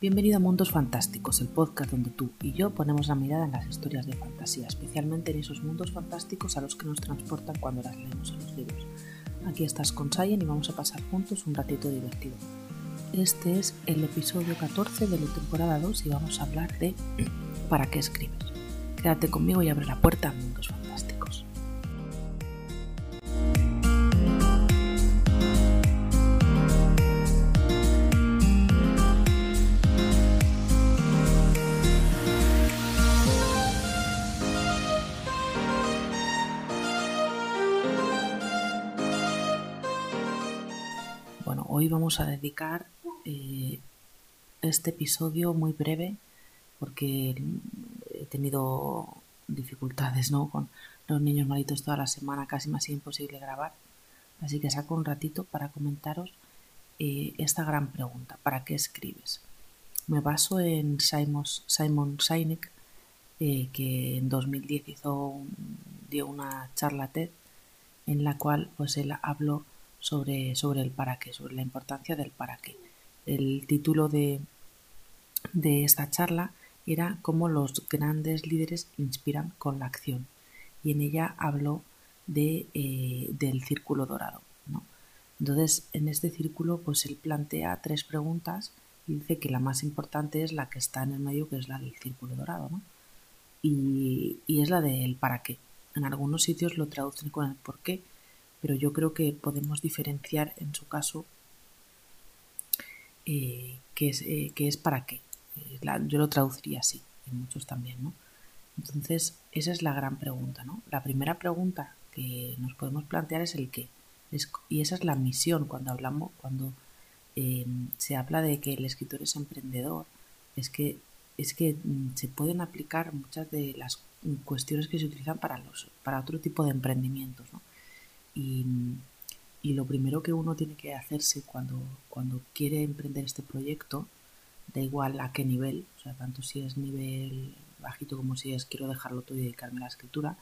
Bienvenido a Mundos Fantásticos, el podcast donde tú y yo ponemos la mirada en las historias de fantasía, especialmente en esos mundos fantásticos a los que nos transportan cuando las leemos en los libros. Aquí estás con Sayen y vamos a pasar juntos un ratito divertido. Este es el episodio 14 de la temporada 2 y vamos a hablar de ¿Para qué escribes? Quédate conmigo y abre la puerta a Mundos Fantásticos. Hoy vamos a dedicar eh, este episodio muy breve porque he tenido dificultades ¿no? con los niños malitos toda la semana, casi me ha sido imposible grabar. Así que saco un ratito para comentaros eh, esta gran pregunta, ¿para qué escribes? Me baso en Simon, Sinek, eh, que en 2010 hizo dio una charla TED en la cual pues él habló sobre, sobre el para qué, sobre la importancia del para qué. El título de, de esta charla era cómo los grandes líderes inspiran con la acción y en ella habló de, eh, del círculo dorado. ¿no? Entonces, en este círculo, pues él plantea tres preguntas y dice que la más importante es la que está en el medio, que es la del círculo dorado, ¿no? y, y es la del para qué. En algunos sitios lo traducen con el por qué pero yo creo que podemos diferenciar en su caso eh, qué, es, eh, es para qué. Eh, yo lo traduciría así, y muchos también, ¿no? Entonces, esa es la gran pregunta, ¿no? La primera pregunta que nos podemos plantear es el qué. y esa es la misión cuando hablamos, cuando se habla de que el escritor es emprendedor, es que, es que mm, se pueden aplicar muchas de las cuestiones que se utilizan para, los, para otro tipo de emprendimientos, ¿no? Y, lo primero que uno tiene que hacerse cuando, cuando quiere emprender este proyecto, da igual a qué nivel, o sea, tanto si es nivel bajito como si es quiero dejarlo todo y dedicarme a la escritura,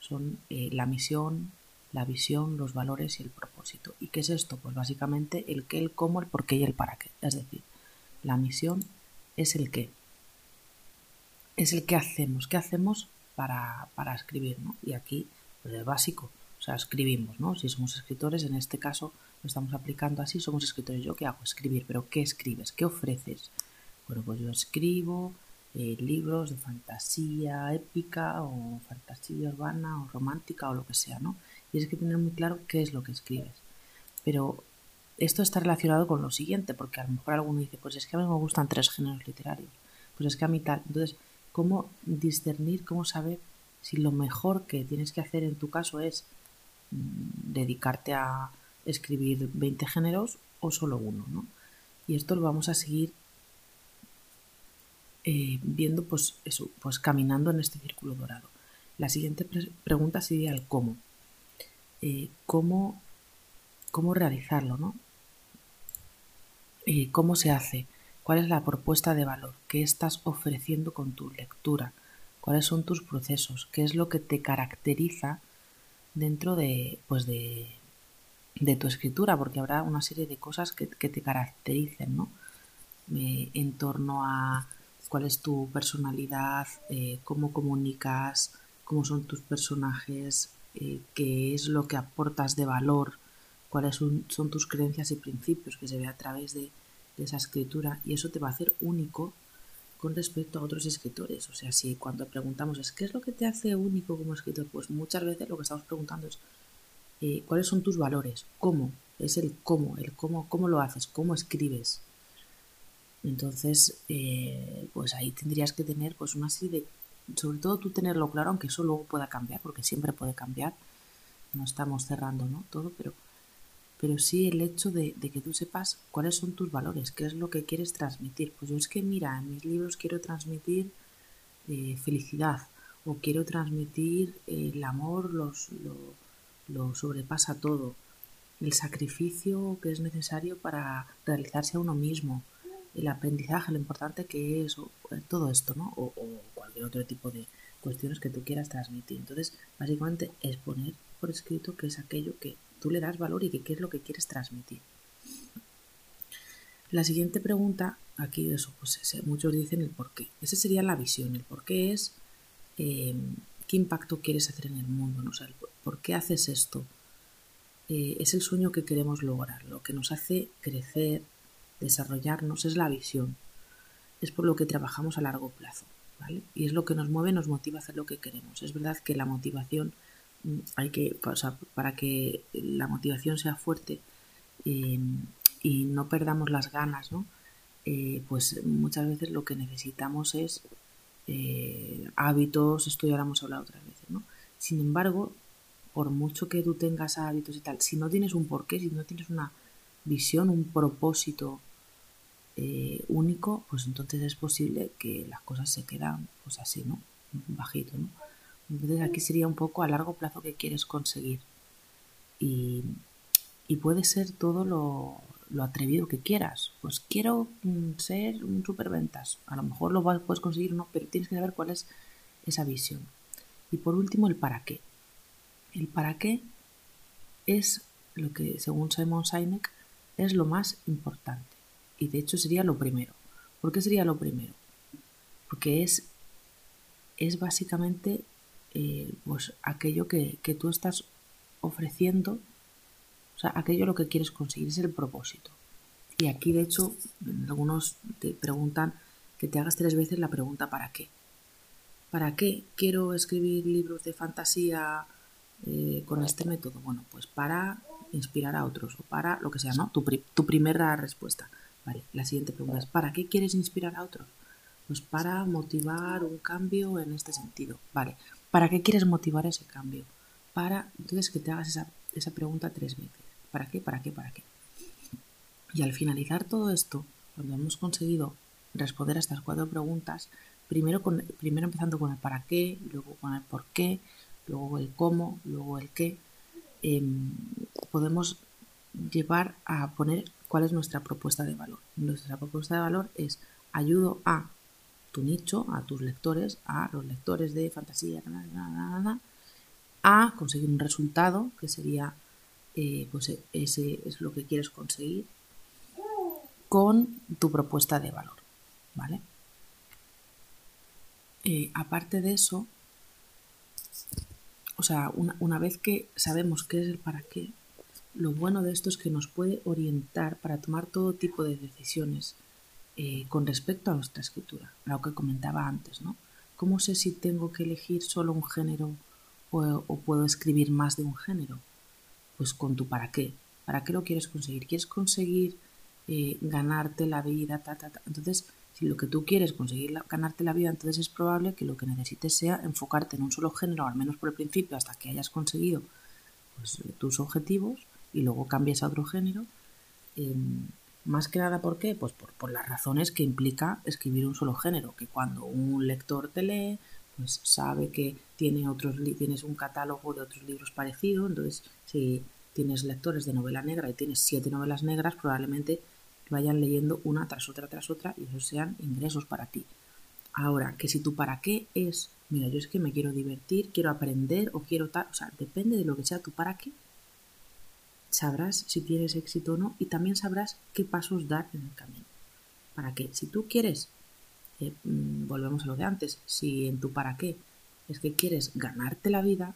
son eh, la misión, la visión, los valores y el propósito. ¿Y qué es esto? Pues básicamente el qué, el cómo, el por qué y el para qué. Es decir, la misión es el qué. Es el qué hacemos, qué hacemos para, para escribir, ¿no? Y aquí, pues es básico. Sea, escribimos, ¿no? Si somos escritores, en este caso lo estamos aplicando así, somos escritores. ¿Yo qué hago? Escribir, pero ¿qué escribes? ¿Qué ofreces? Bueno, pues yo escribo eh, libros de fantasía épica o fantasía urbana o romántica o lo que sea, ¿no? Y es que tener muy claro qué es lo que escribes. Pero esto está relacionado con lo siguiente, porque a lo mejor alguno dice, pues es que a mí me gustan tres géneros literarios, pues es que a mí tal. Entonces, ¿cómo discernir, cómo saber si lo mejor que tienes que hacer en tu caso es dedicarte a escribir 20 géneros o solo uno, ¿no? Y esto lo vamos a seguir eh, viendo, pues eso, pues caminando en este círculo dorado. La siguiente pregunta sería el cómo. Eh, cómo. ¿Cómo realizarlo, no? Eh, ¿Cómo se hace? ¿Cuál es la propuesta de valor? ¿Qué estás ofreciendo con tu lectura? ¿Cuáles son tus procesos? ¿Qué es lo que te caracteriza dentro de, pues de, de tu escritura, porque habrá una serie de cosas que, te caractericen, ¿no? Eh, en torno a cuál es tu personalidad, eh, cómo comunicas, cómo son tus personajes, eh, qué es lo que aportas de valor, cuáles son, tus creencias y principios que se ve a través de esa escritura y eso te va a hacer único con respecto a otros escritores. O sea, si cuando preguntamos es qué es lo que te hace único como escritor, pues muchas veces lo que estamos preguntando es eh, cuáles son tus valores, cómo, es el cómo, el cómo, cómo lo haces, cómo escribes. Entonces, eh, pues ahí tendrías que tener pues una serie de, sobre todo tú tenerlo claro, aunque eso luego pueda cambiar, porque siempre puede cambiar, no estamos cerrando ¿no? todo, pero pero sí el hecho de, que tú sepas cuáles son tus valores, qué es lo que quieres transmitir. Pues yo es que, mira, en mis libros quiero transmitir eh, felicidad o quiero transmitir el amor, los, lo, sobrepasa todo, el sacrificio que es necesario para realizarse a uno mismo, el aprendizaje, lo importante que es, eh, todo esto, ¿no? O, o, cualquier otro tipo de cuestiones que tú quieras transmitir. Entonces, básicamente es poner por escrito qué es aquello que tú le das valor y qué es lo que quieres transmitir. La siguiente pregunta aquí eso, pues muchos dicen el por qué. Esa sería la visión. El por qué es eh, qué impacto quieres hacer en el mundo, ¿no? por qué haces esto. Eh, es el sueño que queremos lograr, lo que nos hace crecer, desarrollarnos, es la visión. Es por lo que trabajamos a largo plazo. ¿vale? Y es lo que nos mueve, nos motiva a hacer lo que queremos. Es verdad que la motivación hay que, para que la motivación sea fuerte eh, y no perdamos las ganas, ¿no? Eh, pues muchas veces lo que necesitamos es eh, hábitos, esto ya lo hemos hablado otras veces, ¿no? Sin embargo, por mucho que tú tengas hábitos y tal, si no tienes un porqué, si no tienes una visión, un propósito eh, único, pues entonces es posible que las cosas se quedan pues así, ¿no? Bajito, ¿no? Entonces aquí sería un poco a largo plazo que quieres conseguir. Y, puede ser todo lo, lo atrevido que quieras. Pues quiero mm, ser un superventas. A lo mejor lo puedes conseguir o no, pero tienes que saber cuál es esa visión. Y por último, el para qué. El para qué es lo que, según Simon Sinek, es lo más importante. Y de hecho sería lo primero. ¿Por qué sería lo primero? Porque es, es básicamente eh, pues aquello que, que tú estás ofreciendo o sea, aquello lo que quieres conseguir es el propósito. Y aquí, de hecho, algunos te preguntan que te hagas tres veces la pregunta ¿para qué? ¿Para qué quiero escribir libros de fantasía eh, con este método? Bueno, pues para inspirar a otros o para lo que sea, ¿no? Tu, tu primera respuesta. Vale, la siguiente pregunta es ¿para qué quieres inspirar a otros? Pues para motivar un cambio en este sentido. Vale, ¿para qué quieres motivar ese cambio? Para, entonces, que te hagas esa, esa pregunta tres veces. ¿Para qué? ¿Para qué? ¿Para qué? Y al finalizar todo esto, cuando hemos conseguido responder a estas cuatro preguntas, primero, con, primero empezando con el para qué, luego con el por qué, luego el cómo, luego el qué, em, podemos llevar a poner cuál es nuestra propuesta de valor. Nuestra propuesta de valor es ayudo a tu nicho, a tus lectores, a los lectores de fantasía, a conseguir un resultado que sería eh, pues ese es lo que quieres conseguir con tu propuesta de valor, ¿vale? Eh, aparte de eso, o sea, una, vez que sabemos qué es el para qué, lo bueno de esto es que nos puede orientar para tomar todo tipo de decisiones eh, con respecto a nuestra escritura, lo que comentaba antes, ¿no? ¿Cómo sé si tengo que elegir solo un género o puedo escribir más de un género? pues con tu para qué. ¿Para qué lo quieres conseguir? ¿Quieres conseguir eh, ganarte la vida? Ta? Entonces, si lo que tú quieres conseguir ganarte la vida, entonces es probable que lo que necesites sea enfocarte en un solo género, al menos por el principio, hasta que hayas conseguido pues, tus objetivos y luego cambies a otro género. Em, más que nada, ¿por qué? Pues por, por, las razones que implica escribir un solo género, que cuando un lector te lee, pues sabe que tiene otros tienes un catálogo de otros libros parecidos, entonces si tienes lectores de novela negra y tienes siete novelas negras, probablemente vayan leyendo una tras otra tras otra y esos sean ingresos para ti. Ahora, que si tu para qué es, mira, yo es que me quiero divertir, quiero aprender o quiero tal, o sea, depende de lo que sea tu para qué, sabrás si tienes éxito o no y también sabrás qué pasos dar en el camino. Para que si tú quieres Mm, volvemos a lo de antes, si en tu para qué es que quieres ganarte la vida,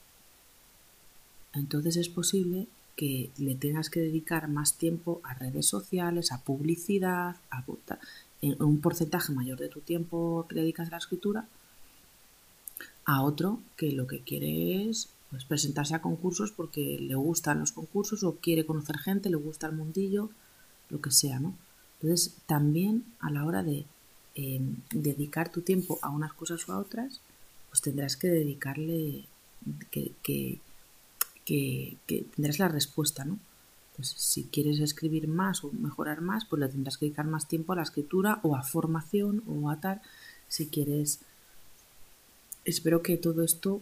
entonces es posible que le tengas que dedicar más tiempo a redes sociales, a publicidad, a un porcentaje mayor de tu tiempo que dedicas a la escritura, a otro que lo que quiere es pues, presentarse a concursos porque le gustan los concursos o quiere conocer gente, le gusta el mundillo, lo que sea, ¿no? Entonces, también a la hora de dedicar tu tiempo a unas cosas o a otras, pues tendrás que dedicarle que, que, tendrás la respuesta, ¿no? Pues si quieres escribir más o mejorar más, pues le tendrás que dedicar más tiempo a la escritura o a formación o a tal. Si quieres, espero que todo esto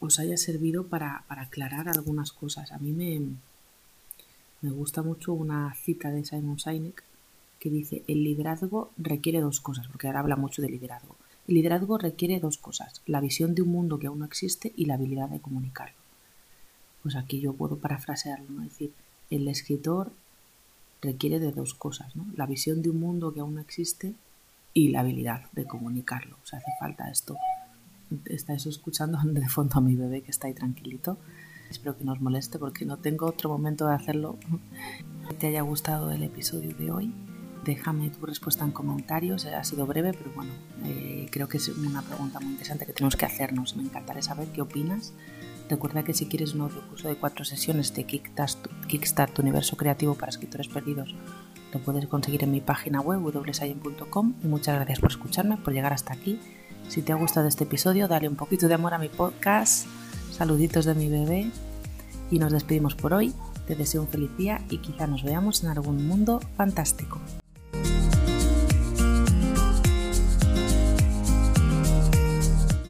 os haya servido para, para aclarar algunas cosas. A mí me, me gusta mucho una cita de Simon Sinek que dice el liderazgo requiere dos cosas, porque ahora habla mucho de liderazgo. El liderazgo requiere dos cosas, la visión de un mundo que aún no existe y la habilidad de comunicarlo. Pues aquí yo puedo parafrasearlo, ¿no? Es decir, el escritor requiere de dos cosas, ¿no? La visión de un mundo que aún no existe y la habilidad de comunicarlo. O sea, hace falta esto. Estáis escuchando de fondo a mi bebé que está ahí tranquilito. Espero que no os moleste porque no tengo otro momento de hacerlo. te haya gustado el episodio de hoy. Déjame tu respuesta en comentarios. Ha sido breve, pero bueno, eh, creo que es una pregunta muy interesante que tenemos que hacernos. Me encantaría saber qué opinas. Recuerda que si quieres un nuevo curso de cuatro sesiones de Kickstart, tu universo creativo para escritores perdidos, lo puedes conseguir en mi página web www.sayen.com muchas gracias por escucharme, por llegar hasta aquí. Si te ha gustado este episodio, dale un poquito de amor a mi podcast, saluditos de mi bebé y nos despedimos por hoy. Te deseo un feliz día y quizá nos veamos en algún mundo fantástico.